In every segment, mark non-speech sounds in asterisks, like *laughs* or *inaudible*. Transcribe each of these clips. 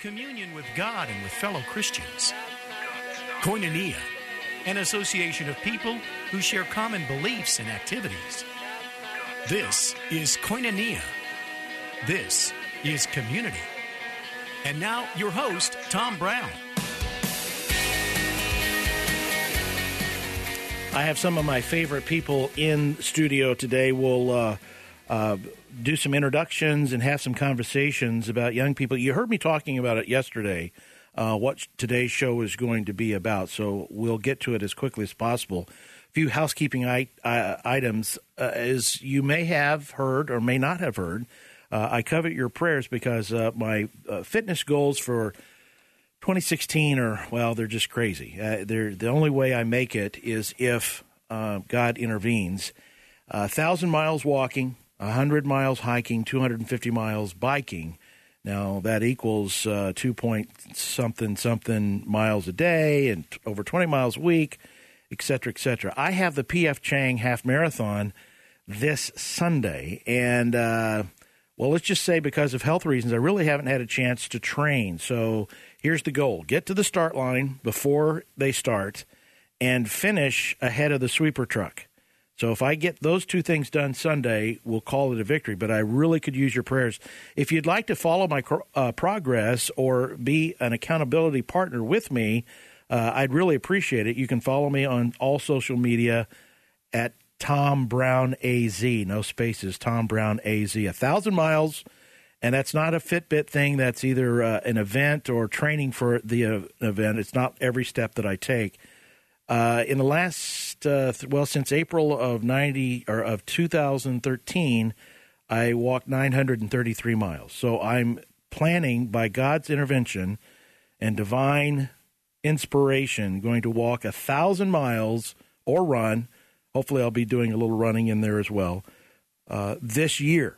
communion with God and with fellow Christians. Koinonia, an association of people who share common beliefs and activities. This is Koinonia. This is community. And now, your host, Tom Brown. I have some of my favorite people in studio today. We'll uh, uh, do some introductions and have some conversations about young people. You heard me talking about it yesterday, uh, what today's show is going to be about. So we'll get to it as quickly as possible. A few housekeeping I- items. Uh, as you may have heard or may not have heard, uh, I covet your prayers because uh, my fitness goals for 2016 are well, they're just crazy. Uh, they're the only way I make it is if uh, God intervenes. A thousand miles walking, hundred miles hiking, 250 miles biking. Now that equals uh, two point something something miles a day and t- over 20 miles a week, et cetera, et cetera. I have the PF Chang half marathon this Sunday, and uh, well, let's just say because of health reasons, I really haven't had a chance to train. So here's the goal get to the start line before they start and finish ahead of the sweeper truck. So if I get those two things done Sunday, we'll call it a victory. But I really could use your prayers. If you'd like to follow my uh, progress or be an accountability partner with me, uh, I'd really appreciate it. You can follow me on all social media at Tom Brown AZ, no spaces, Tom Brown AZ. A thousand miles and that's not a Fitbit thing. That's either uh, an event or training for the uh, event. It's not every step that I take. Uh, in the last, uh, th- well, since April of ninety or of 2013, I walked 933 miles. So I'm planning, by God's intervention and divine inspiration, going to walk a thousand miles or run. Hopefully, I'll be doing a little running in there as well uh, this year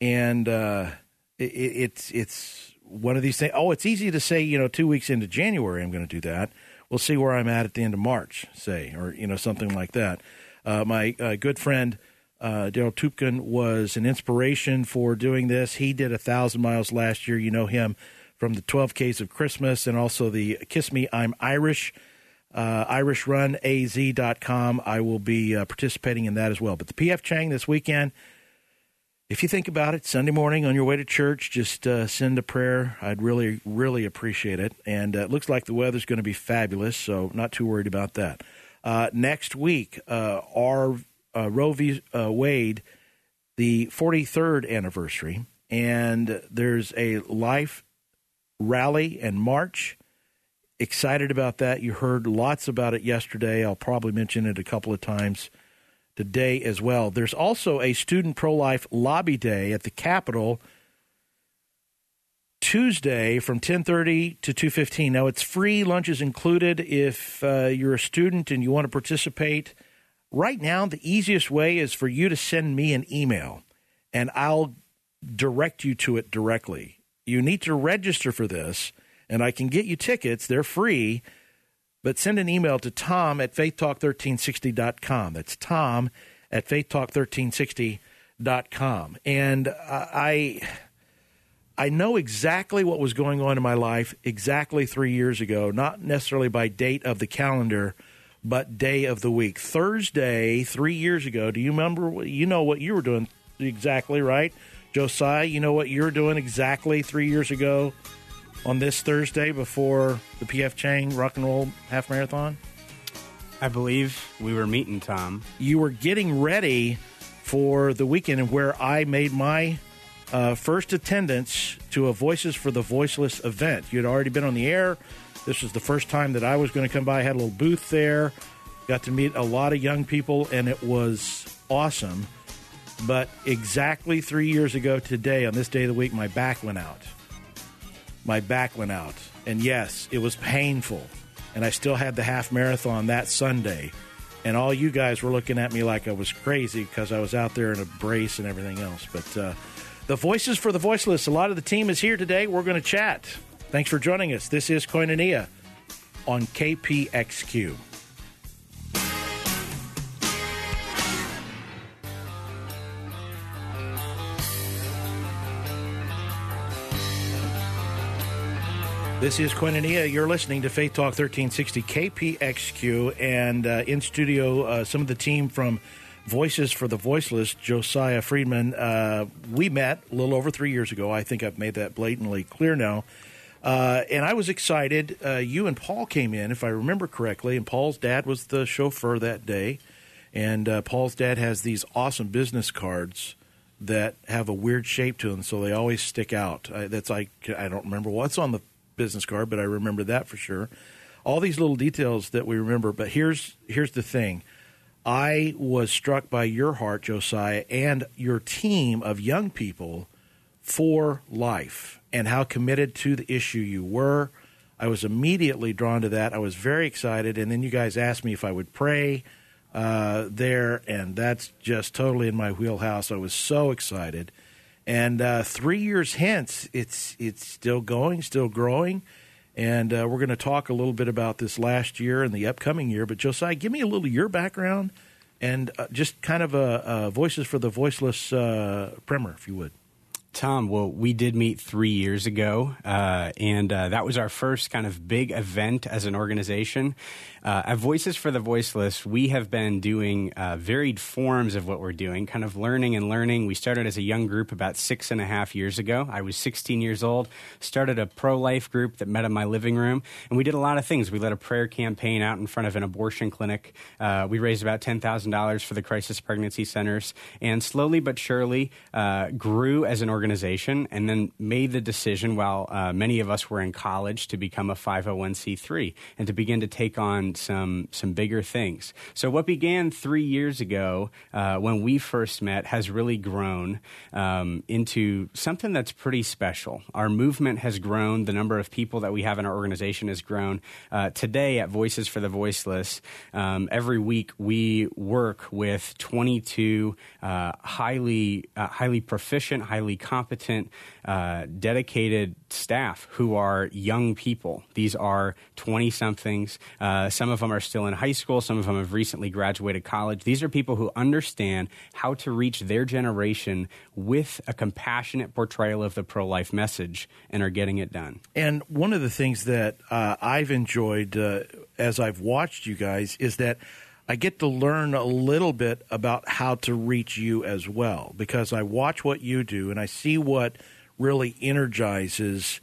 and uh, it, it's it's one of these things. Oh, it's easy to say, you know, two weeks into January, I'm going to do that. We'll see where I'm at at the end of March, say, or you know, something like that. Uh, my uh, good friend uh, Daryl Tupkin was an inspiration for doing this. He did a thousand miles last year. You know him from the 12 Ks of Christmas and also the Kiss Me I'm Irish. Uh, IrishRunAZ.com. I will be uh, participating in that as well. But the PF Chang this weekend, if you think about it, Sunday morning on your way to church, just uh, send a prayer. I'd really, really appreciate it. And uh, it looks like the weather's going to be fabulous, so not too worried about that. Uh, next week, uh, our uh, Roe v. Uh, Wade, the 43rd anniversary, and there's a life rally and march. Excited about that. You heard lots about it yesterday. I'll probably mention it a couple of times today as well. There's also a student pro life lobby day at the Capitol Tuesday from 10:30 to 2:15. Now it's free, lunch is included if uh, you're a student and you want to participate. Right now, the easiest way is for you to send me an email, and I'll direct you to it directly. You need to register for this, and I can get you tickets. They're free but send an email to tom at faithtalk1360.com. That's tom at faithtalk1360.com. And I, I know exactly what was going on in my life exactly three years ago, not necessarily by date of the calendar, but day of the week. Thursday, three years ago, do you remember? You know what you were doing exactly, right? Josiah, you know what you were doing exactly three years ago? On this Thursday before the PF Chang Rock and Roll Half Marathon? I believe we were meeting Tom. You were getting ready for the weekend where I made my uh, first attendance to a Voices for the Voiceless event. You had already been on the air. This was the first time that I was going to come by. I had a little booth there. Got to meet a lot of young people, and it was awesome. But exactly three years ago today, on this day of the week, my back went out my back went out. And yes, it was painful. And I still had the half marathon that Sunday. And all you guys were looking at me like I was crazy because I was out there in a brace and everything else. But uh, the voices for the voiceless, a lot of the team is here today. We're going to chat. Thanks for joining us. This is Koinonia on KPXQ. This is Koinonia. You're listening to Faith Talk 1360 KPXQ, and uh, in studio, uh, some of the team from Voices for the Voiceless, Josiah Friedman. Uh, we met a little over three years ago. I think I've made that blatantly clear now. Uh, and I was excited. Uh, you and Paul came in, if I remember correctly, and Paul's dad was the chauffeur that day. And uh, Paul's dad has these awesome business cards that have a weird shape to them, so they always stick out. that's like I don't remember what's on the business card, but I remember that for sure. All these little details that we remember, but here's here's the thing. I was struck by your heart, Josiah, and your team of young people for life and how committed to the issue you were. I was immediately drawn to that. I was very excited, and then you guys asked me if I would pray uh, there, and that's just totally in my wheelhouse. I was so excited. And uh, three years hence, it's it's still going, still growing, and uh, we're going to talk a little bit about this last year and the upcoming year. But Josiah, give me a little your background and uh, just kind of a, voices for the voiceless uh, primer, if you would. Tom, well, we did meet three years ago, uh, and uh, that was our first kind of big event as an organization. Uh, at Voices for the Voiceless, we have been doing uh, varied forms of what we're doing, kind of learning and learning. We started as a young group about six and a half years ago. I was 16 years old, started a pro life group that met in my living room, and we did a lot of things. We led a prayer campaign out in front of an abortion clinic. Uh, we raised about $10,000 for the crisis pregnancy centers, and slowly but surely uh, grew as an organization and then made the decision while uh, many of us were in college to become a 501c3 and to begin to take on some some bigger things. So what began three years ago uh, when we first met has really grown um, into something that's pretty special. Our movement has grown. The number of people that we have in our organization has grown. Uh, today at Voices for the Voiceless, um, every week we work with 22 uh, highly uh, highly proficient, highly competent, uh, dedicated staff who are young people. These are 20 somethings. Uh, some of them are still in high school, some of them have recently graduated college. These are people who understand how to reach their generation with a compassionate portrayal of the pro life message and are getting it done. And one of the things that uh, I've enjoyed uh, as I've watched you guys is that. I get to learn a little bit about how to reach you as well because I watch what you do and I see what really energizes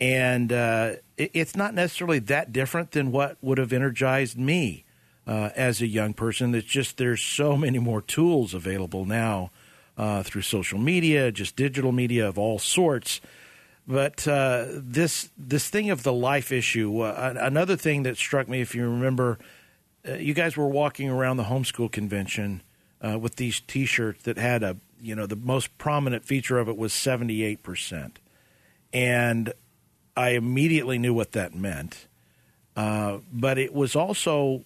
and uh, it, it's not necessarily that different than what would have energized me uh, as a young person. It's just there's so many more tools available now uh, through social media, just digital media of all sorts. But uh, this this thing of the life issue, uh, another thing that struck me, if you remember, uh, you guys were walking around the homeschool convention with these T-shirts that had a you know the most prominent feature of it was seventy eight percent, and I immediately knew what that meant. Uh, but it was also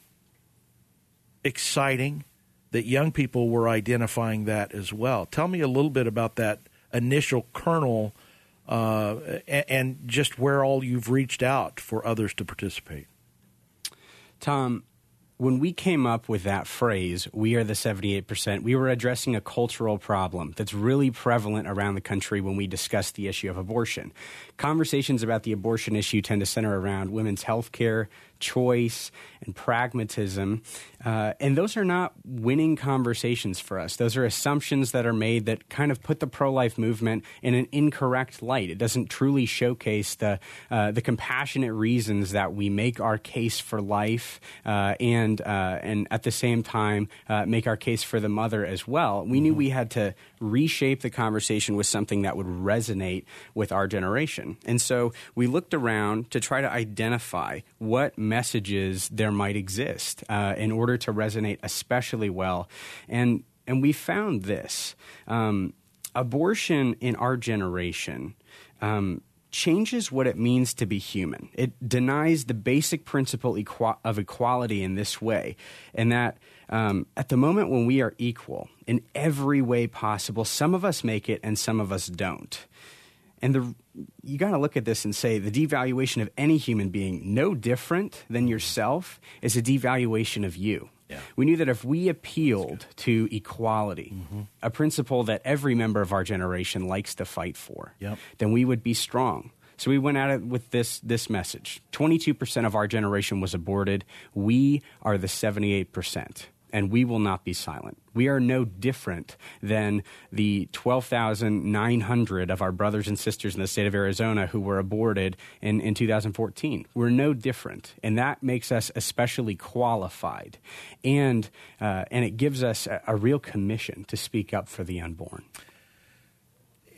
exciting that young people were identifying that as well. Tell me a little bit about that initial kernel uh, and just where all you've reached out for others to participate. Tom, when we came up with that phrase, we are the 78%, we were addressing a cultural problem that's really prevalent around the country when we discuss the issue of abortion. Conversations about the abortion issue tend to center around women's health care, choice and pragmatism. Uh, and those are not winning conversations for us. Those are assumptions that are made that kind of put the pro life movement in an incorrect light. It doesn't truly showcase the, uh, the compassionate reasons that we make our case for life uh, and, uh, and at the same time uh, make our case for the mother as well. We mm-hmm. knew we had to reshape the conversation with something that would resonate with our generation. And so we looked around to try to identify what messages there might exist uh, in order to resonate especially well. And, and we found this um, abortion in our generation. Um, changes what it means to be human. It denies the basic principle of equality in this way, and that um, at the moment when we are equal in every way possible, some of us make it and some of us don't. And the, you got to look at this and say the devaluation of any human being, no different than yourself, is a devaluation of you. Yeah. We knew that if we appealed to equality, mm-hmm. a principle that every member of our generation likes to fight for, yep. then we would be strong. So we went at it with this this message. 22% of our generation was aborted. We are the 78% and we will not be silent. We are no different than the 12,900 of our brothers and sisters in the state of Arizona who were aborted in, in 2014. We're no different, and that makes us especially qualified, and uh, and it gives us a, a real commission to speak up for the unborn.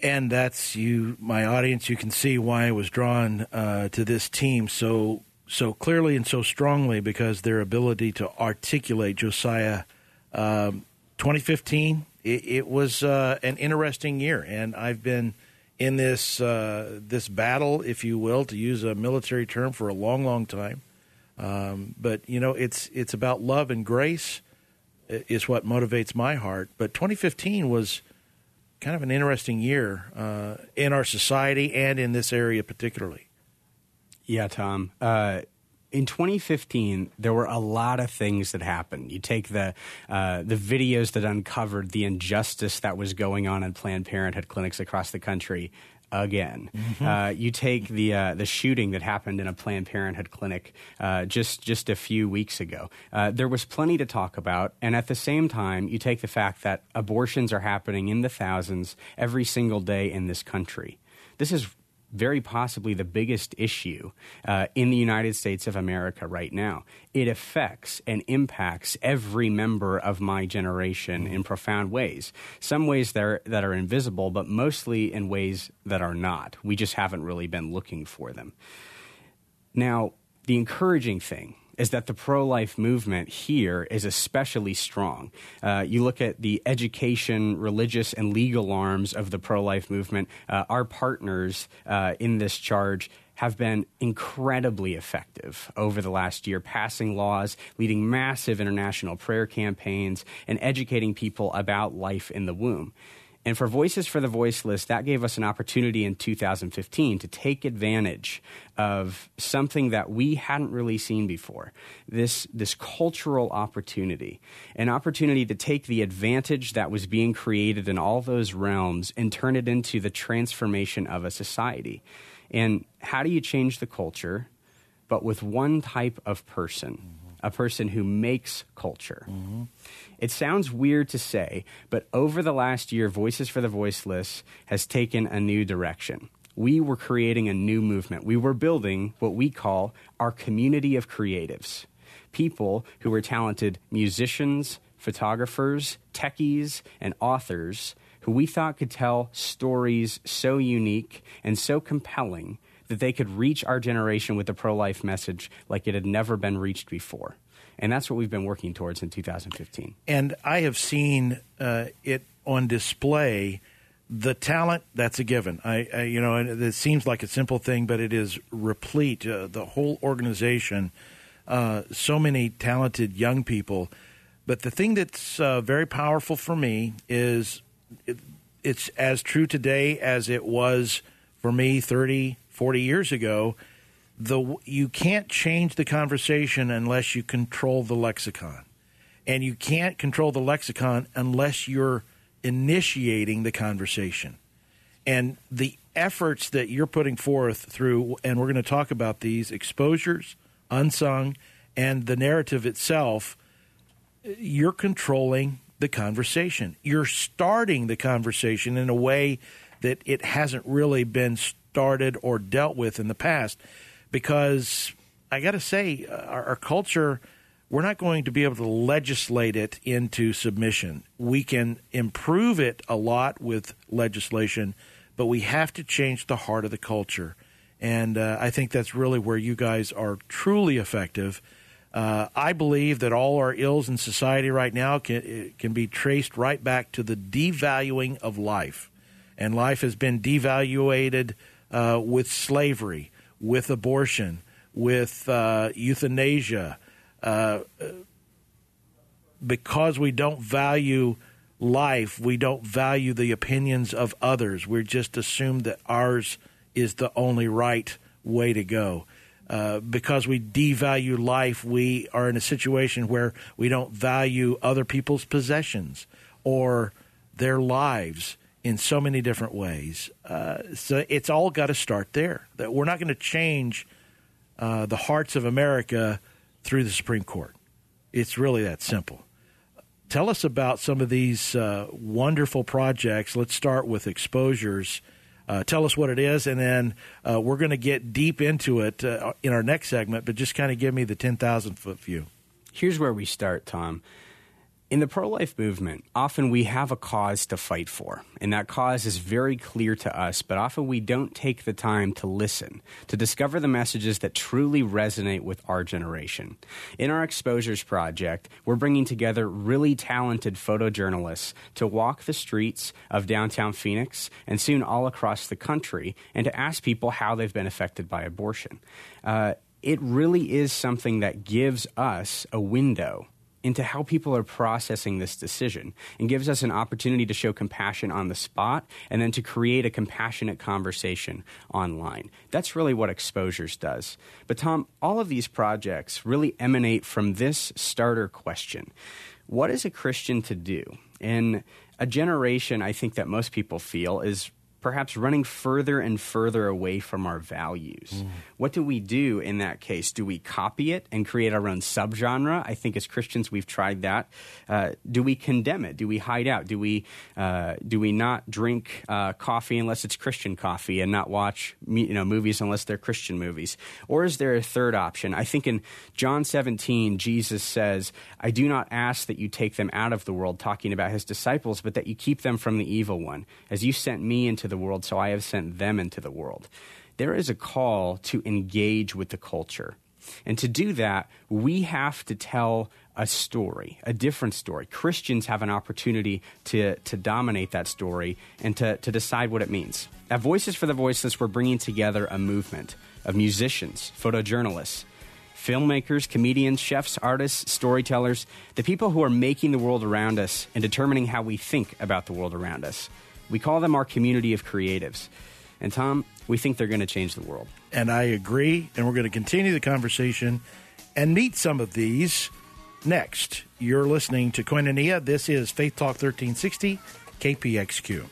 And that's you, my audience. You can see why I was drawn uh, to this team so so clearly and so strongly because their ability to articulate Josiah. Um, 2015, it, it was uh, an interesting year, and I've been in this uh, this battle, if you will, to use a military term, for a long, long time. Um, but you know, it's it's about love and grace is what motivates my heart. But 2015 was kind of an interesting year uh, in our society and in this area particularly. Yeah, Tom. Uh, in 2015, there were a lot of things that happened. You take the uh, the videos that uncovered the injustice that was going on in Planned Parenthood clinics across the country. Again, mm-hmm. uh, you take the uh, the shooting that happened in a Planned Parenthood clinic uh, just just a few weeks ago. Uh, there was plenty to talk about, and at the same time, you take the fact that abortions are happening in the thousands every single day in this country. This is very possibly the biggest issue uh, in the United States of America right now. It affects and impacts every member of my generation in profound ways. Some ways that are, that are invisible, but mostly in ways that are not. We just haven't really been looking for them. Now, the encouraging thing is that the pro life movement here is especially strong. Uh, you look at the education, religious, and legal arms of the pro life movement, uh, our partners uh, in this charge have been incredibly effective over the last year, passing laws, leading massive international prayer campaigns, and educating people about life in the womb. And for Voices for the Voiceless, that gave us an opportunity in 2015 to take advantage of something that we hadn't really seen before this, this cultural opportunity, an opportunity to take the advantage that was being created in all those realms and turn it into the transformation of a society. And how do you change the culture, but with one type of person? A person who makes culture. Mm-hmm. It sounds weird to say, but over the last year, Voices for the Voiceless has taken a new direction. We were creating a new movement. We were building what we call our community of creatives people who were talented musicians, photographers, techies, and authors who we thought could tell stories so unique and so compelling that they could reach our generation with the pro life message like it had never been reached before. And that's what we've been working towards in 2015. And I have seen uh, it on display. The talent that's a given. I, I, you know, it seems like a simple thing, but it is replete. Uh, the whole organization, uh, so many talented young people. But the thing that's uh, very powerful for me is it, it's as true today as it was for me 30, 40 years ago the you can't change the conversation unless you control the lexicon. And you can't control the lexicon unless you're initiating the conversation. And the efforts that you're putting forth through, and we're going to talk about these exposures, unsung, and the narrative itself, you're controlling the conversation. You're starting the conversation in a way that it hasn't really been started or dealt with in the past because I got to say, uh, our, our culture, we're not going to be able to legislate it into submission. We can improve it a lot with legislation, but we have to change the heart of the culture. And uh, I think that's really where you guys are truly effective. Uh, I believe that all our ills in society right now can, can be traced right back to the devaluing of life. And life has been devaluated uh, with slavery with abortion, with uh, euthanasia, uh, because we don't value life, we don't value the opinions of others. We just assume that ours is the only right way to go. Uh, because we devalue life, we are in a situation where we don't value other people's possessions or their lives in so many different ways. Uh, so it's all got to start there. That we're not going to change uh, the hearts of America through the Supreme Court. It's really that simple. Tell us about some of these uh, wonderful projects. Let's start with exposures. Uh, tell us what it is, and then uh, we're going to get deep into it uh, in our next segment. But just kind of give me the ten thousand foot view. Here's where we start, Tom. In the pro life movement, often we have a cause to fight for, and that cause is very clear to us, but often we don't take the time to listen, to discover the messages that truly resonate with our generation. In our Exposures Project, we're bringing together really talented photojournalists to walk the streets of downtown Phoenix and soon all across the country and to ask people how they've been affected by abortion. Uh, it really is something that gives us a window into how people are processing this decision and gives us an opportunity to show compassion on the spot and then to create a compassionate conversation online. That's really what Exposures does. But, Tom, all of these projects really emanate from this starter question What is a Christian to do? In a generation, I think that most people feel is perhaps running further and further away from our values. Mm. What do we do in that case? Do we copy it and create our own subgenre? I think as Christians we've tried that. Uh, do we condemn it? Do we hide out? Do we uh, do we not drink uh, coffee unless it's Christian coffee and not watch you know movies unless they're Christian movies? Or is there a third option? I think in John 17 Jesus says, "I do not ask that you take them out of the world," talking about his disciples, but that you keep them from the evil one. As you sent me into the the world, so I have sent them into the world. There is a call to engage with the culture. And to do that, we have to tell a story, a different story. Christians have an opportunity to, to dominate that story and to, to decide what it means. At Voices for the Voiceless, we're bringing together a movement of musicians, photojournalists, filmmakers, comedians, chefs, artists, storytellers, the people who are making the world around us and determining how we think about the world around us. We call them our community of creatives. And Tom, we think they're going to change the world. And I agree. And we're going to continue the conversation and meet some of these next. You're listening to Koinonia. This is Faith Talk 1360, KPXQ.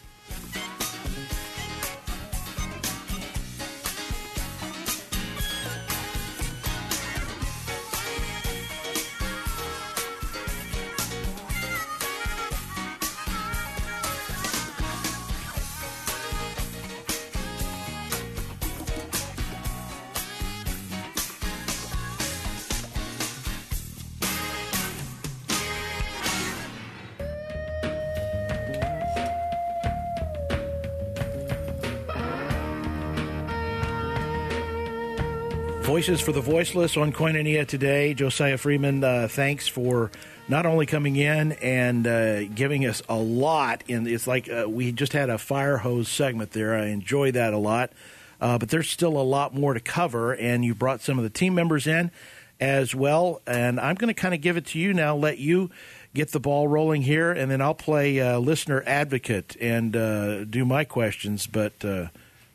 Voices for the Voiceless on Koinonia today. Josiah Freeman, uh, thanks for not only coming in and uh, giving us a lot. In it's like uh, we just had a fire hose segment there. I enjoy that a lot, uh, but there's still a lot more to cover. And you brought some of the team members in as well. And I'm going to kind of give it to you now. Let you get the ball rolling here, and then I'll play uh, listener advocate and uh, do my questions. But why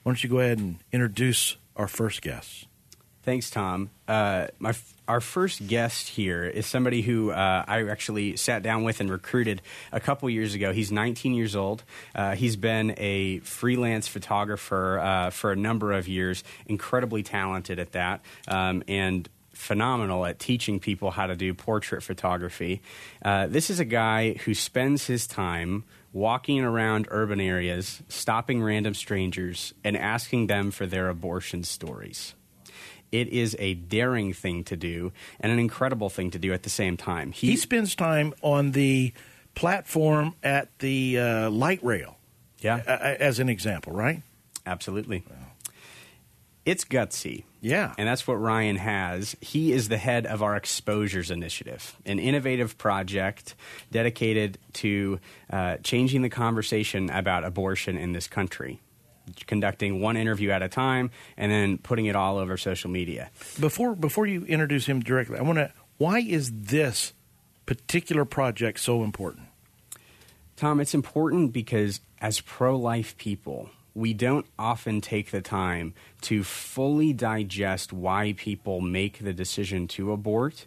don't you go ahead and introduce our first guest? Thanks, Tom. Uh, my our first guest here is somebody who uh, I actually sat down with and recruited a couple years ago. He's 19 years old. Uh, he's been a freelance photographer uh, for a number of years. Incredibly talented at that, um, and phenomenal at teaching people how to do portrait photography. Uh, this is a guy who spends his time walking around urban areas, stopping random strangers, and asking them for their abortion stories. It is a daring thing to do and an incredible thing to do at the same time. He, he spends time on the platform at the uh, light rail. Yeah. as an example, right? Absolutely. It's gutsy. Yeah. And that's what Ryan has. He is the head of our Exposures Initiative, an innovative project dedicated to uh, changing the conversation about abortion in this country conducting one interview at a time and then putting it all over social media. Before before you introduce him directly, I want to why is this particular project so important? Tom, it's important because as pro-life people, we don't often take the time to fully digest why people make the decision to abort.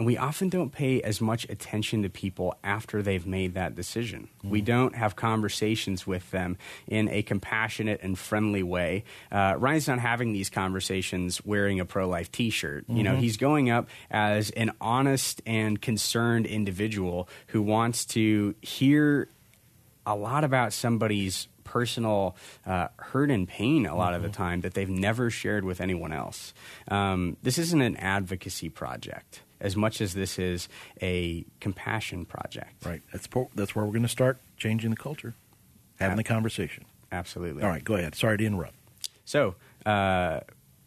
And we often don't pay as much attention to people after they've made that decision. Mm. We don't have conversations with them in a compassionate and friendly way. Uh, Ryan's not having these conversations wearing a pro life t shirt. Mm-hmm. You know, mm-hmm. he's going up as an honest and concerned individual who wants to hear a lot about somebody's personal uh, hurt and pain a lot mm-hmm. of the mm-hmm. time that they've never shared with anyone else. Um, this isn't an advocacy project as much as this is a compassion project. Right. That's that's where we're going to start changing the culture, having Ab- the conversation. Absolutely. All right. Go ahead. Sorry to interrupt. So. Uh,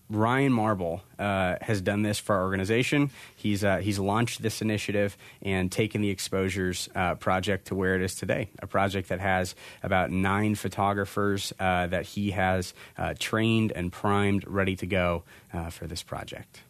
Ryan Marble uh, has done this for our organization. He's uh, he's launched this initiative and taken the exposures uh, project to where it is today. A project that has about nine photographers uh, that he has uh, trained and primed, ready to go uh, for this project.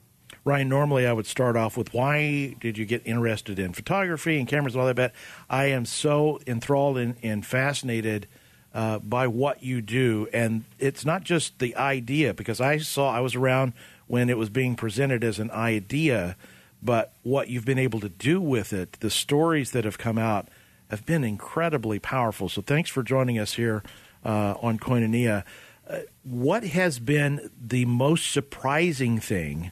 Ryan, normally I would start off with why did you get interested in photography and cameras and all that, but I am so enthralled and, and fascinated uh, by what you do. And it's not just the idea, because I saw, I was around when it was being presented as an idea, but what you've been able to do with it, the stories that have come out have been incredibly powerful. So thanks for joining us here uh, on Koinonia. Uh, what has been the most surprising thing?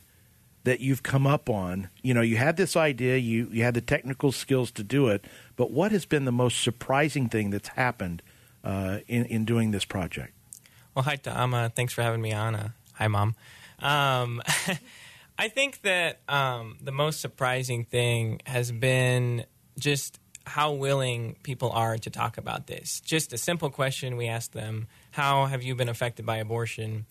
That you've come up on? You know, you had this idea, you, you had the technical skills to do it, but what has been the most surprising thing that's happened uh, in, in doing this project? Well, hi, Tom. Uh, thanks for having me on. Uh, hi, Mom. Um, *laughs* I think that um, the most surprising thing has been just how willing people are to talk about this. Just a simple question we asked them How have you been affected by abortion?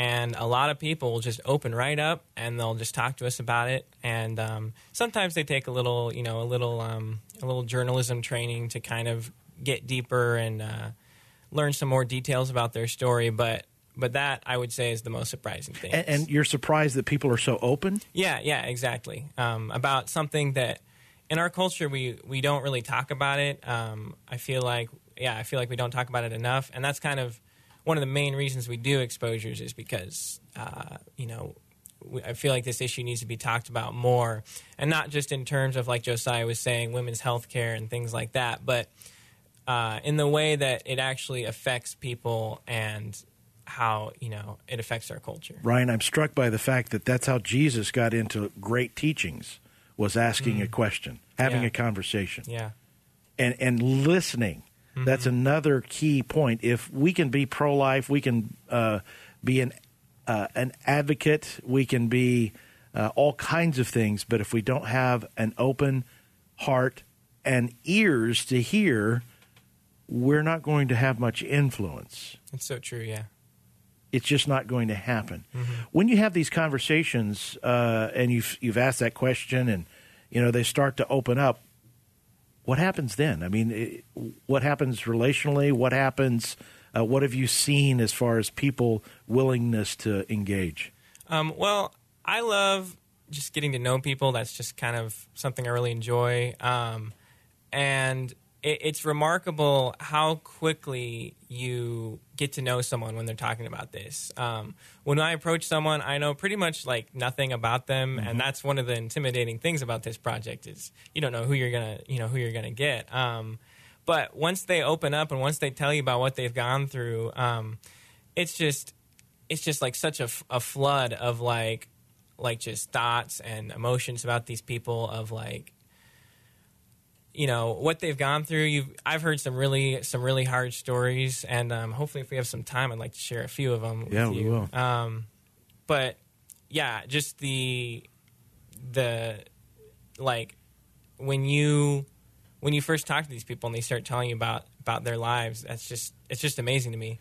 And a lot of people will just open right up and they'll just talk to us about it and um, sometimes they take a little you know a little um, a little journalism training to kind of get deeper and uh, learn some more details about their story but but that I would say is the most surprising thing. And, and you're surprised that people are so open. Yeah, yeah, exactly. Um, about something that in our culture we we don't really talk about it. Um, I feel like yeah, I feel like we don't talk about it enough, and that's kind of one of the main reasons we do exposures is because uh, you know I feel like this issue needs to be talked about more, and not just in terms of like Josiah was saying, women's health care and things like that, but uh, in the way that it actually affects people and how you know it affects our culture. Ryan, I'm struck by the fact that that's how Jesus got into great teachings was asking mm. a question, having yeah. a conversation, yeah, and and listening Mm-hmm. That's another key point. If we can be pro life, we can uh, be an uh, an advocate, we can be uh, all kinds of things. But if we don't have an open heart and ears to hear, we're not going to have much influence. It's so true, yeah. It's just not going to happen. Mm-hmm. When you have these conversations uh, and you've you've asked that question and you know they start to open up, what happens then? I mean, it, what happens relationally? What happens? Uh, what have you seen as far as people willingness to engage? Um, well, I love just getting to know people. That's just kind of something I really enjoy. Um, and it's remarkable how quickly you get to know someone when they're talking about this. Um, when I approach someone, I know pretty much like nothing about them, mm-hmm. and that's one of the intimidating things about this project is you don't know who you're gonna you know who you're gonna get. Um, but once they open up and once they tell you about what they've gone through, um, it's just it's just like such a, a flood of like like just thoughts and emotions about these people of like you know what they've gone through. You've I've heard some really some really hard stories, and um, hopefully, if we have some time, I'd like to share a few of them. Yeah, with we will. Um, but yeah, just the the like when you when you first talk to these people and they start telling you about about their lives, that's just it's just amazing to me.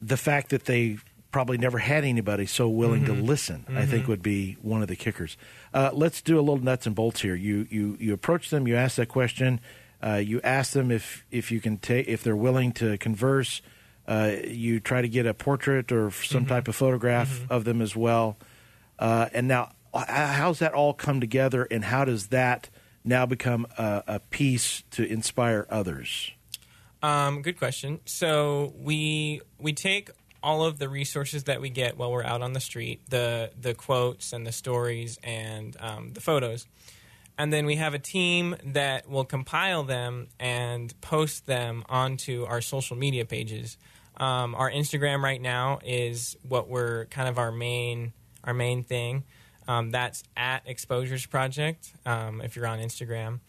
The fact that they probably never had anybody so willing mm-hmm. to listen. Mm-hmm. I think mm-hmm. would be one of the kickers. Uh, let's do a little nuts and bolts here. You you you approach them. You ask that question. Uh, you ask them if if you can take if they're willing to converse. Uh, you try to get a portrait or some mm-hmm. type of photograph mm-hmm. of them as well. Uh, and now, how's that all come together, and how does that now become a, a piece to inspire others? Um, good question. So we we take all of the resources that we get while we're out on the street, the the quotes and the stories and um, the photos, and then we have a team that will compile them and post them onto our social media pages. Um, our Instagram right now is what we're kind of our main our main thing. Um, that's at Exposures Project um, if you're on Instagram,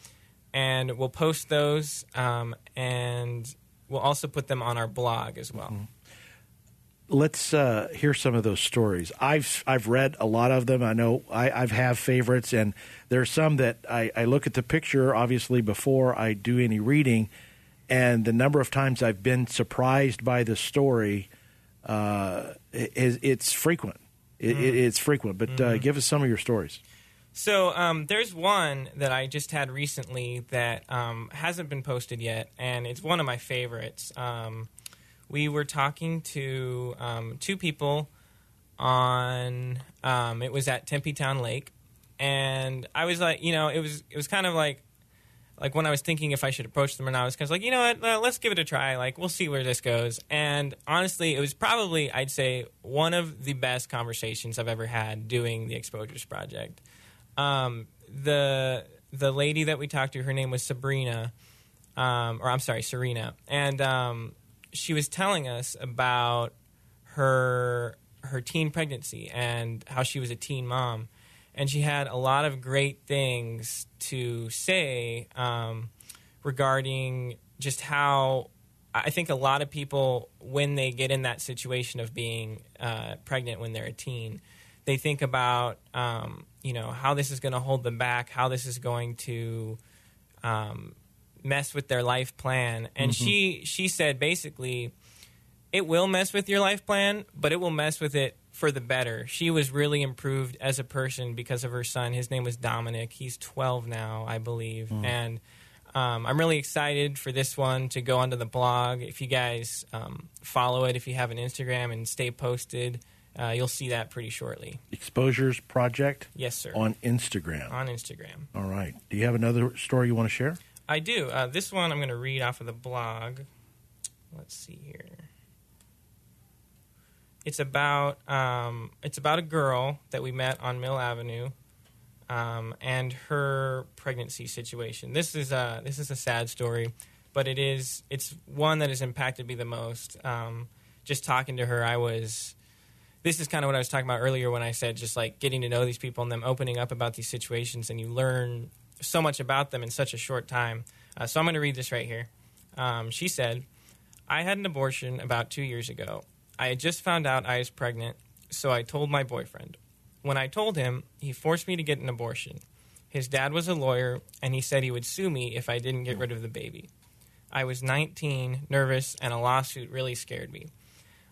and we'll post those um, and we'll also put them on our blog as well. Mm-hmm. Let's uh, hear some of those stories. I've I've read a lot of them. I know I, I've have favorites, and there are some that I, I look at the picture obviously before I do any reading, and the number of times I've been surprised by the story uh, is it's frequent. It, it, it's frequent, but uh, give us some of your stories. So um, there's one that I just had recently that um, hasn't been posted yet, and it's one of my favorites. Um, we were talking to um, two people on. Um, it was at Tempe Town Lake, and I was like, you know, it was it was kind of like like when I was thinking if I should approach them or not, I was kind of like, you know what, uh, let's give it a try. Like, we'll see where this goes. And honestly, it was probably, I'd say, one of the best conversations I've ever had doing the Exposures Project. Um, the the lady that we talked to, her name was Sabrina, um, or I'm sorry, Serena, and um, she was telling us about her her teen pregnancy and how she was a teen mom. And she had a lot of great things to say um, regarding just how I think a lot of people, when they get in that situation of being uh, pregnant when they're a teen, they think about um, you know how this is going to hold them back, how this is going to um, mess with their life plan. And mm-hmm. she she said basically, it will mess with your life plan, but it will mess with it for the better. She was really improved as a person because of her son. His name was Dominic. He's 12 now, I believe. Mm. And um, I'm really excited for this one to go onto the blog. If you guys um, follow it, if you have an Instagram and stay posted, uh, you'll see that pretty shortly. Exposures Project? Yes, sir. On Instagram. On Instagram. All right. Do you have another story you want to share? I do. Uh, this one I'm going to read off of the blog. Let's see here. It's about um, it's about a girl that we met on Mill Avenue, um, and her pregnancy situation. This is a this is a sad story, but it is it's one that has impacted me the most. Um, just talking to her, I was. This is kind of what I was talking about earlier when I said just like getting to know these people and them opening up about these situations, and you learn so much about them in such a short time. Uh, so I'm going to read this right here. Um, she said, I had an abortion about two years ago. I had just found out I was pregnant, so I told my boyfriend. When I told him, he forced me to get an abortion. His dad was a lawyer, and he said he would sue me if I didn't get rid of the baby. I was 19, nervous, and a lawsuit really scared me.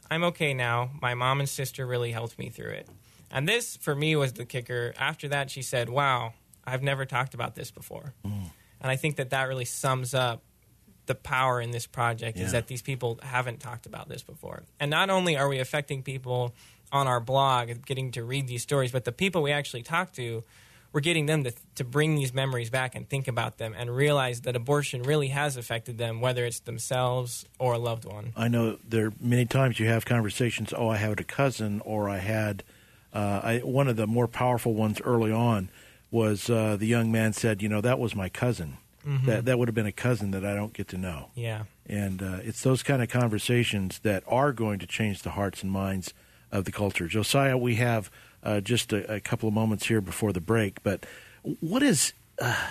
I'm okay now. My mom and sister really helped me through it. And this, for me, was the kicker. After that, she said, Wow, I've never talked about this before. Mm. And I think that that really sums up the power in this project yeah. is that these people haven't talked about this before. And not only are we affecting people on our blog getting to read these stories, but the people we actually talk to, we're getting them to, to bring these memories back and think about them and realize that abortion really has affected them, whether it's themselves or a loved one. I know there are many times you have conversations, oh, I had a cousin, or I had uh, I, one of the more powerful ones early on was uh, the young man said, you know, that was my cousin Mm-hmm. That that would have been a cousin that I don't get to know. Yeah. And uh, it's those kind of conversations that are going to change the hearts and minds of the culture. Josiah, we have uh, just a, a, couple of moments here before the break, but what is uh,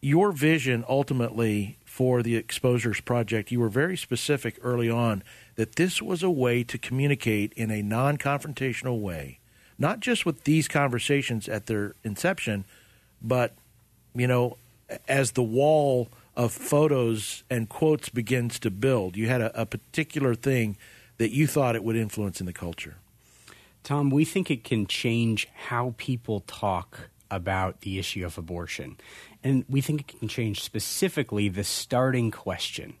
your vision ultimately for the Exposures Project? You were very specific early on that this was a way to communicate in a non confrontational way, not just with these conversations at their inception, but you know, as the wall of photos and quotes begins to build? You had a, a particular thing that you thought it would influence in the culture. Tom, we think it can change how people talk about the issue of abortion. And we think it can change specifically the starting question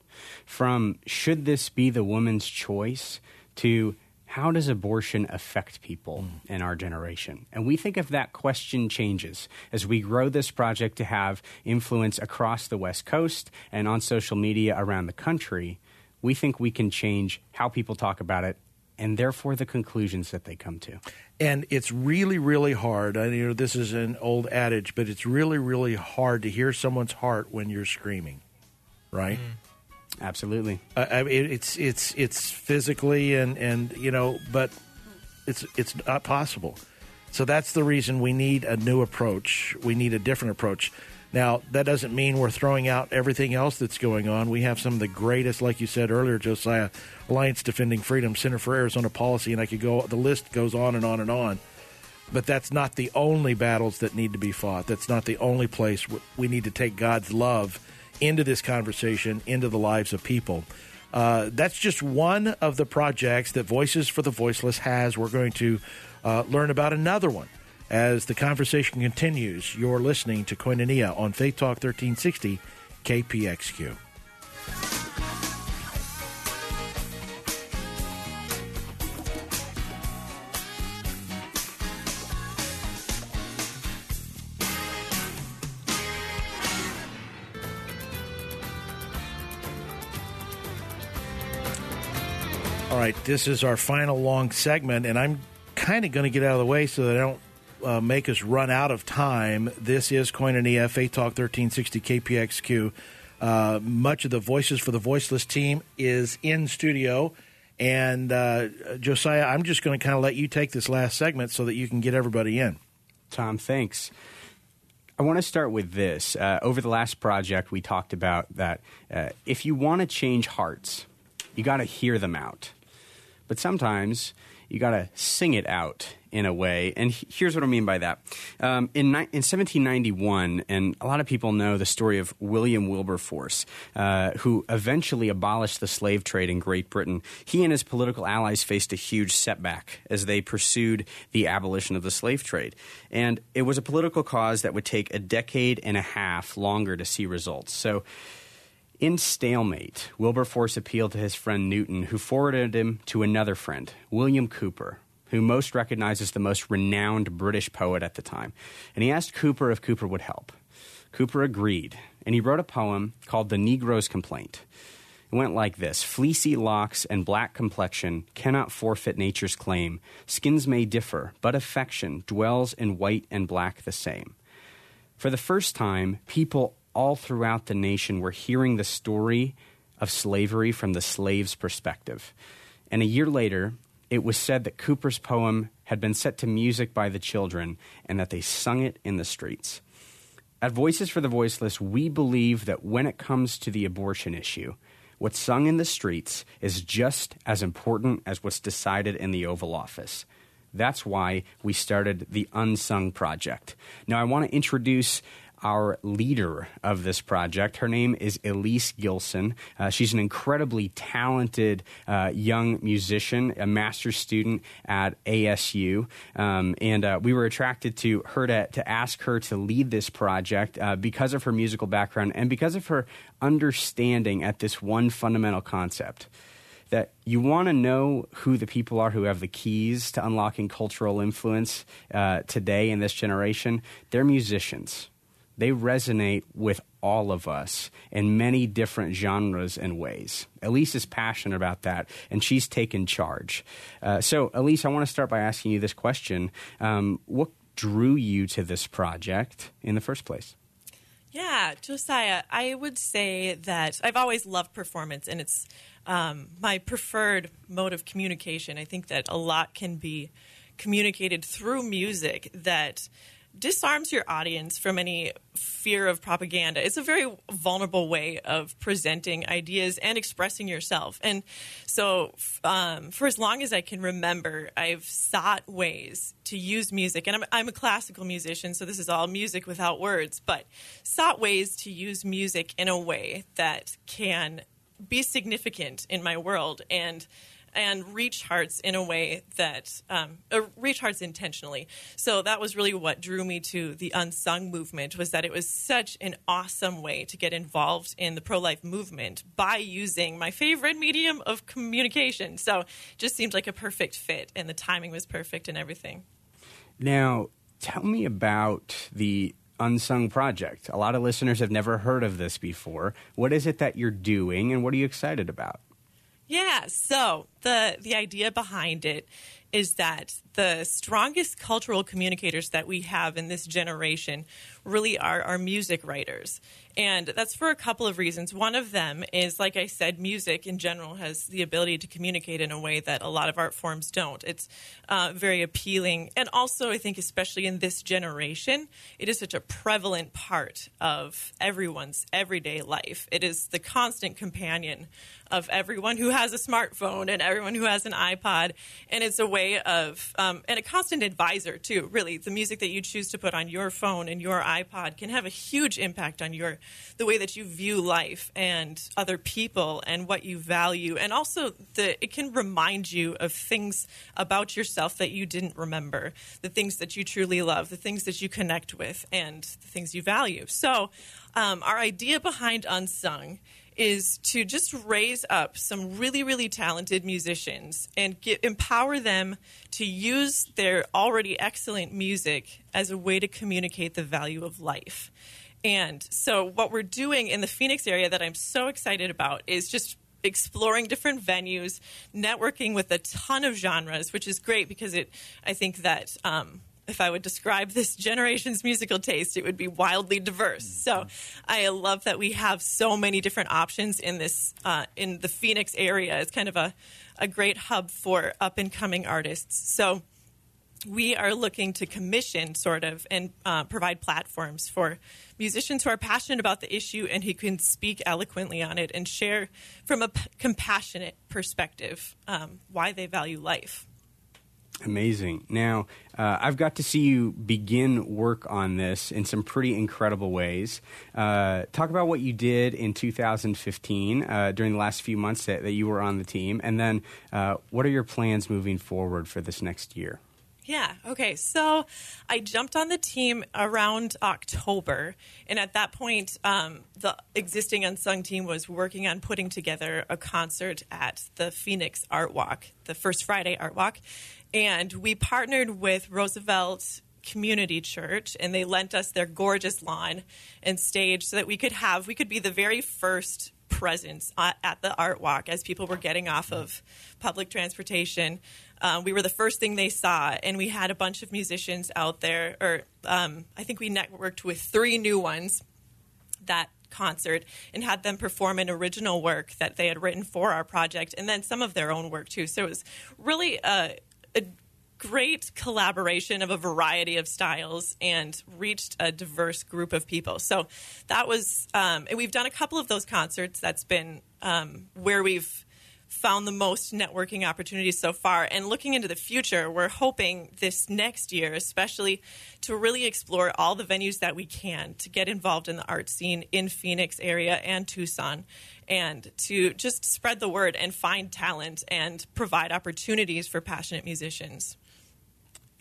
from should this be the woman's choice to how does abortion affect people mm. in our generation? And we think if that question changes as we grow this project to have influence across the West Coast and on social media around the country, we think we can change how people talk about it and therefore the conclusions that they come to. And it's really, really hard. I you know this is an old adage, but it's really, really hard to hear someone's heart when you're screaming, right? Mm. Absolutely. Uh, I mean, it's it's it's physically and and you know, but it's it's not possible. So that's the reason we need a new approach. We need a different approach. Now, that doesn't mean we're throwing out everything else that's going on. We have some of the greatest, like you said earlier, Josiah, Alliance Defending Freedom, Center for Arizona Policy, and I could go, the list goes on and on and on. But that's not the only battles that need to be fought. That's not the only place we need to take God's love into this conversation, into the lives of people. Uh, that's just one of the projects that Voices for the Voiceless has. We're going to uh, learn about another one as the conversation continues. You're listening to Koinonia on Faith Talk 1360 KPXQ. Right, this is our final long segment, and I'm kind of going to get out of the way so that I don't uh, make us run out of time. This is Koinonia, Faith Talk 1360 KPXQ. Uh, much of the Voices for the Voiceless team is in studio. And uh, Josiah, I'm just going to kind of let you take this last segment so that you can get everybody in. Tom, thanks. I want to start with this. Uh, over the last project, we talked about that uh, if you want to change hearts, you got to hear them out. But sometimes you got to sing it out in a way. And here's what I mean by that. Um, in, ni- in 1791, and a lot of people know the story of William Wilberforce, uh, who eventually abolished the slave trade in Great Britain. He and his political allies faced a huge setback as they pursued the abolition of the slave trade. And it was a political cause that would take a decade and a half longer to see results. So, in stalemate, Wilberforce appealed to his friend Newton, who forwarded him to another friend, William Cowper, who most recognizes the most renowned British poet at the time. And he asked Cowper if Cowper would help. Cowper agreed, and he wrote a poem called The Negro's Complaint. It went like this Fleecy locks and black complexion cannot forfeit nature's claim. Skins may differ, but affection dwells in white and black the same. For the first time, people all throughout the nation were hearing the story of slavery from the slave's perspective. And a year later, it was said that Cowper's poem had been set to music by the children and that they sung it in the streets. At Voices for the Voiceless, we believe that when it comes to the abortion issue, what's sung in the streets is just as important as what's decided in the Oval Office. That's why we started the Unsung Project. Now, I want to introduce our leader of this project. Her name is Elise Gilson. Uh, she's an incredibly talented uh, young musician, a master's student at ASU. Um, and uh, we were attracted to her to, to ask her to lead this project uh, because of her musical background and because of her understanding at this one fundamental concept that you want to know who the people are who have the keys to unlocking cultural influence uh, today in this generation. They're musicians they resonate with all of us in many different genres and ways. Elise is passionate about that, and she's taken charge. Uh, so, Elise, I want to start by asking you this question um, What drew you to this project in the first place? Yeah, Josiah, I would say that I've always loved performance, and it's um, my preferred mode of communication. I think that a lot can be communicated through music that disarms your audience from any fear of propaganda. It's a very vulnerable way of presenting ideas and expressing yourself. And so, um, for as long as I can remember, I've sought ways to use music. And I'm, I'm a classical musician, so this is all music without words, but sought ways to use music in a way that can be significant in my world. And and reach hearts in a way that um, uh, reach hearts intentionally. So that was really what drew me to the unsung movement was that it was such an awesome way to get involved in the pro life movement by using my favorite medium of communication. So just seemed like a perfect fit, and the timing was perfect and everything. Now, tell me about the Unsung Project. A lot of listeners have never heard of this before. What is it that you're doing, and what are you excited about? Yeah, so the the idea behind it is that the strongest cultural communicators that we have in this generation really are our music writers. And that's for a couple of reasons. One of them is, like I said, music in general has the ability to communicate in a way that a lot of art forms don't. It's uh, very appealing. And also, I think, especially in this generation, it is such a prevalent part of everyone's everyday life. It is the constant companion of everyone who has a smartphone and everyone who has an iPod. And it's a way of, um, and a constant advisor, too, really. The music that you choose to put on your phone and your iPod can have a huge impact on your the way that you view life and other people and what you value. And also the it can remind you of things about yourself that you didn't remember the things that you truly love the things that you connect with and the things you value. So um, our idea behind unsung is to just raise up some really, really talented musicians and get, empower them to use their already excellent music as a way to communicate the value of life. And so, what we're doing in the Phoenix area that I'm so excited about is just exploring different venues, networking with a ton of genres, which is great because it. I think that um, if I would describe this *laughs* generation's musical taste, it would be wildly diverse. So I love that we have so many different options in this uh, in the Phoenix area. It's kind of a a great hub for up and coming artists. So we are looking to commission sort of and uh, provide platforms for musicians who are passionate about the issue and who can speak eloquently on it and share from a p- compassionate perspective um, why they value life. Amazing. Now, uh, I've got to see you begin work on this in some pretty incredible ways. Uh, talk about what you did in 2015 uh, during the last few months that, that, you were on the team, and then uh, what are your plans moving forward for this next year? Yeah. Okay. So I jumped on the team around October, and at that point, um, the existing unsung team was working on putting together a concert at the Phoenix Art Walk, the first Friday Art Walk, and we partnered with Roosevelt Community Church, and they lent us their gorgeous lawn and stage so that we could have we could be the very first presence at the art walk as people were getting off of public transportation. Um, we were the first thing they saw, and we had a bunch of musicians out there. Or um, I think we networked with three new ones that concert and had them perform an original work that they had written for our project, and then some of their own work too. So it was really a, a great collaboration of a variety of styles and reached a diverse group of people. So that was, um, and we've done a couple of those concerts. That's been um, where we've found the most networking opportunities so far. And looking into the future, we're hoping this next year, especially, to really explore all the venues that we can to get involved in the art scene in Phoenix area and Tucson, and to just spread the word and find talent and provide opportunities for passionate musicians.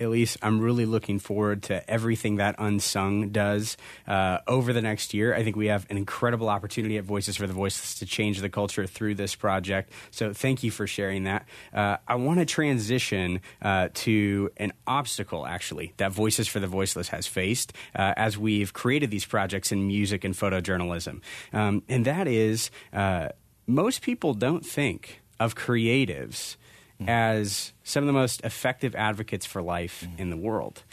Elise, I'm really looking forward to everything that Unsung does uh, over the next year. I think we have an incredible opportunity at Voices for the Voiceless to change the culture through this project. So thank you for sharing that. Uh, I want to transition uh, to an obstacle, actually, that Voices for the Voiceless has faced uh, as we've created these projects in music and photojournalism. Um, and that is uh, most people don't think of creatives mm-hmm. as some of the most effective advocates for life mm-hmm. in the world.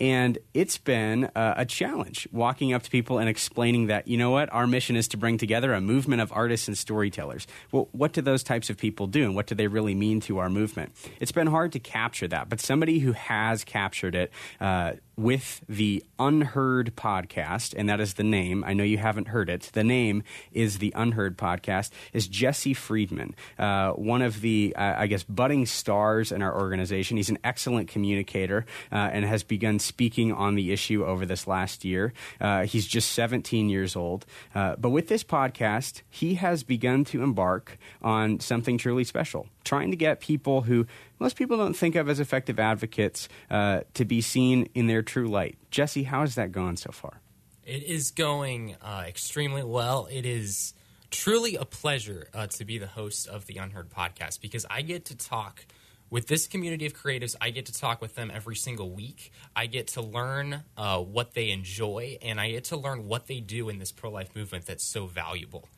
And it's been uh, a challenge walking up to people and explaining that, you know what, our mission is to bring together a movement of artists and storytellers. Well, what do those types of people do and what do they really mean to our movement? It's been hard to capture that, but somebody who has captured it uh, with the Unheard podcast, and that is the name. I know you haven't heard it. The name is the Unheard podcast, is Jesse Friedman, uh, one of the, uh, I guess, budding stars in our organization. He's an excellent communicator uh, and has begun speaking on the issue over this last year. Uh, he's just 17 years old. Uh, but with this podcast, he has begun to embark on something truly special, trying to get people who most people don't think of as effective advocates uh, to be seen in their true light. Jesse, how has that gone so far? It is going uh, extremely well. It is truly a pleasure uh, to be the host of the Unheard podcast because I get to talk with this community of creatives. I get to talk with them every single week. I get to learn uh, what they enjoy, and I get to learn what they do in this pro life movement that's so valuable.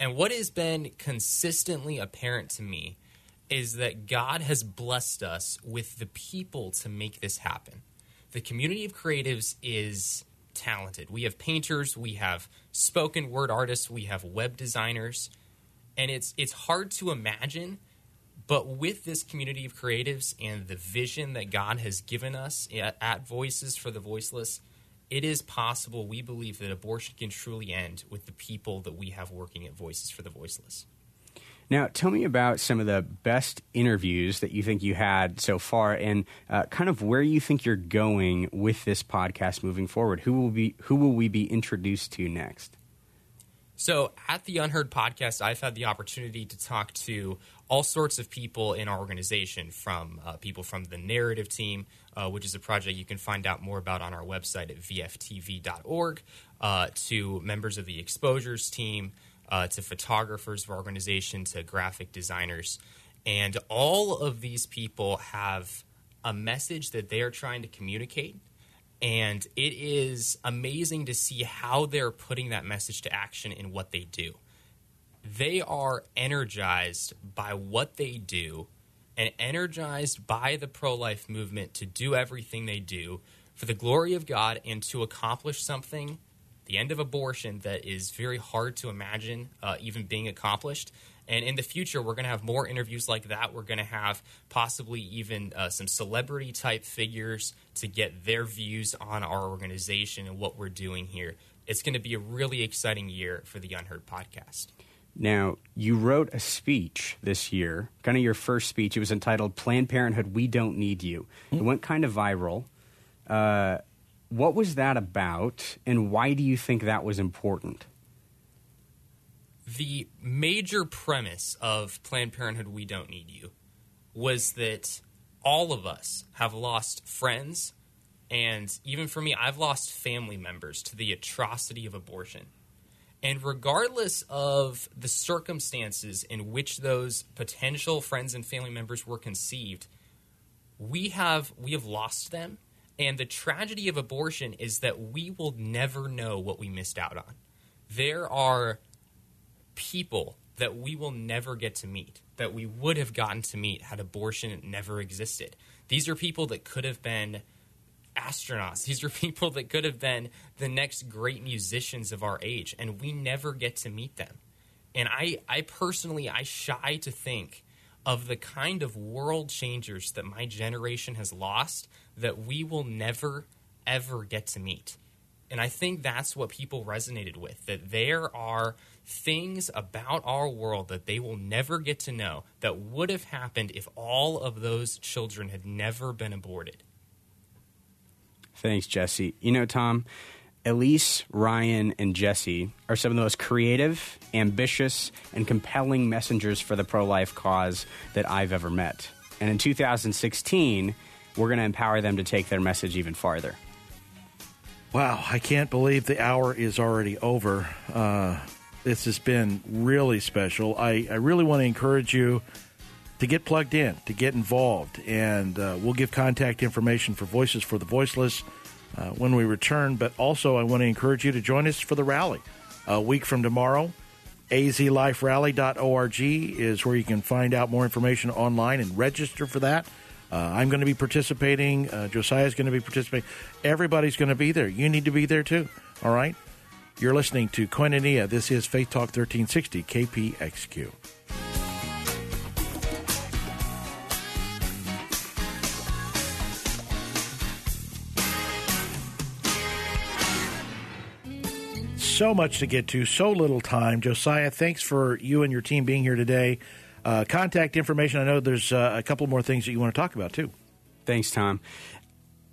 And what has been consistently apparent to me is that God has blessed us with the people to make this happen. The community of creatives is talented. We have painters, we have spoken word artists, we have web designers, and it's it's hard to imagine but with this community of creatives and the vision that God has given us at, at Voices for the Voiceless, it is possible, we believe, that abortion can truly end with the people that we have working at Voices for the Voiceless. Now, tell me about some of the best interviews that you think you had so far, and uh, kind of where you think you're going with this podcast moving forward. Who will be who will we be introduced to next? So, at the Unheard podcast, I've had the opportunity to talk to all sorts of people in our organization, from uh, people from the narrative team, uh, which is a project you can find out more about on our website at vftv.org, uh, to members of the exposures team uh, to photographers of our organization, to graphic designers. And all of these people have a message that they are trying to communicate. And it is amazing to see how they're putting that message to action in what they do. They are energized by what they do and energized by the pro life movement to do everything they do for the glory of God and to accomplish something the end of abortion that is very hard to imagine uh, even being accomplished. And in the future, we're going to have more interviews like that. We're going to have possibly even uh, some celebrity type figures to get their views on our organization and what we're doing here. It's going to be a really exciting year for the Unheard podcast. Now, you wrote a speech this year, kind of your first speech. It was entitled Planned Parenthood, We Don't Need You. It went kind of viral. Uh, what was that about, and why do you think that was important? The major premise of Planned Parenthood We Don't Need You was that all of us have lost friends, and even for me, I've lost family members to the atrocity of abortion. And regardless of the circumstances in which those potential friends and family members were conceived, we have we have lost them and the tragedy of abortion is that we will never know what we missed out on. There are people that we will never get to meet, that we would have gotten to meet had abortion never existed. These are people that could have been astronauts. These are *laughs* people that could have been the next great musicians of our age, and we never get to meet them. And I, I personally, I shy to think of the kind of world changers that my generation has lost that we will never, ever get to meet. And I think that's what people resonated with that there are things about our world that they will never get to know that would have happened if all of those children had never been aborted. Thanks, Jesse. You know, Tom, Elise, Ryan, and Jesse are some of the most creative, ambitious, and compelling messengers for the pro life cause that I've ever met. And in 2016, we're going to empower them to take their message even farther. Wow, I can't believe the hour is already over. Uh, this has been really special. I, I really want to encourage you to get plugged in, to get involved, and uh, we'll give contact information for Voices for the Voiceless uh, when we return. But also, I want to encourage you to join us for the rally a week from tomorrow. azliferally.org is where you can find out more information online and register for that. Uh, I'm going to be participating. Uh, Josiah is going to be participating. Everybody's going to be there. You need to be there too. All right? You're listening to Koinonia. This is Faith Talk 1360, KPXQ. So much to get to, so little time. Josiah, thanks for you and your team being here today. uh, contact information. I know there's uh, a couple more things that you want to talk about too. Thanks, Tom.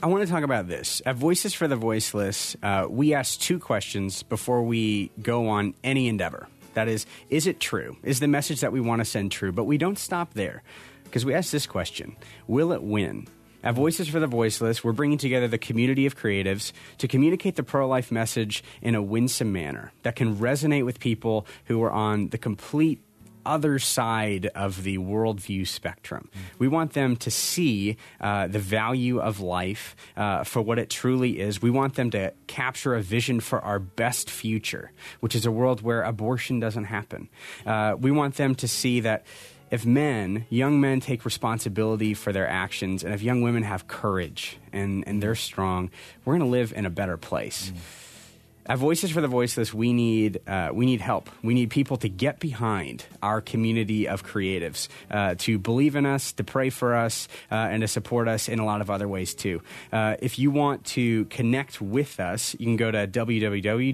I want to talk about this. At Voices for the Voiceless, uh, we ask two questions before we go on any endeavor. That is, is it true? Is the message that we want to send true? But we don't stop there because we ask this question Will it win? At Voices for the Voiceless, we're bringing together the community of creatives to communicate the pro life message in a winsome manner that can resonate with people who are on the complete other side of the worldview spectrum. Mm. We want them to see uh, the value of life uh, for what it truly is. We want them to capture a vision for our best future, which is a world where abortion doesn't happen. Uh, we want them to see that if men, young men, take responsibility for their actions, and if young women have courage and, and they're strong, we're going to live in a better place. Mm. At Voices for the Voiceless, we need uh, we need help. We need people to get behind our community of creatives, uh, to believe in us, to pray for us, uh, and to support us in a lot of other ways too. Uh, if you want to connect with us, you can go to www.vftv.org.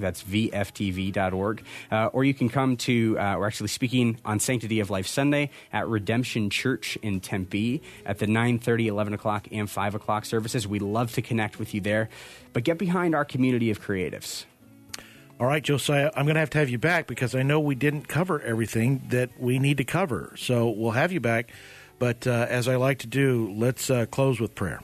That's vftv.org, uh, or you can come to. Uh, we're actually speaking on Sanctity of Life Sunday at Redemption Church in Tempe at the 9:30, 11 o'clock, and 5 o'clock services. We'd love to connect with you there but get behind our community of creatives. All right, Josiah, I'm going to have to have you back because I know we didn't cover everything that we need to cover. So we'll have you back. But uh, as I like to do, let's uh, close with prayer.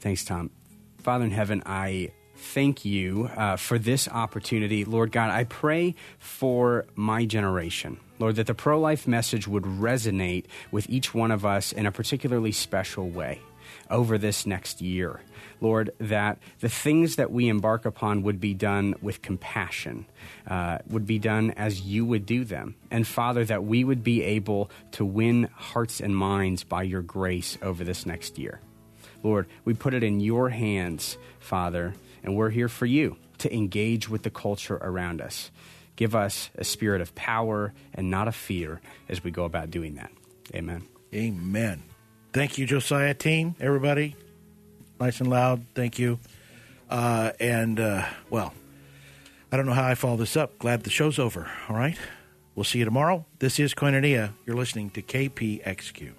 Thanks, Tom. Father in heaven, I thank you uh, for this opportunity. Lord God, I pray for my generation. Lord, that the pro life message would resonate with each one of us in a particularly special way over this next year. Lord, that the things that we embark upon would be done with compassion, uh, would be done as you would do them. And Father, that we would be able to win hearts and minds by your grace over this next year. Lord, we put it in your hands, Father, and we're here for you to engage with the culture around us. Give us a spirit of power and not of fear as we go about doing that. Amen. Amen. Thank you, Josiah team, everybody nice and loud. Thank you. Uh, and, uh, well, I don't know how I follow this up. Glad the show's over. All right. We'll see you tomorrow. This is Koinonia. You're listening to KPXQ.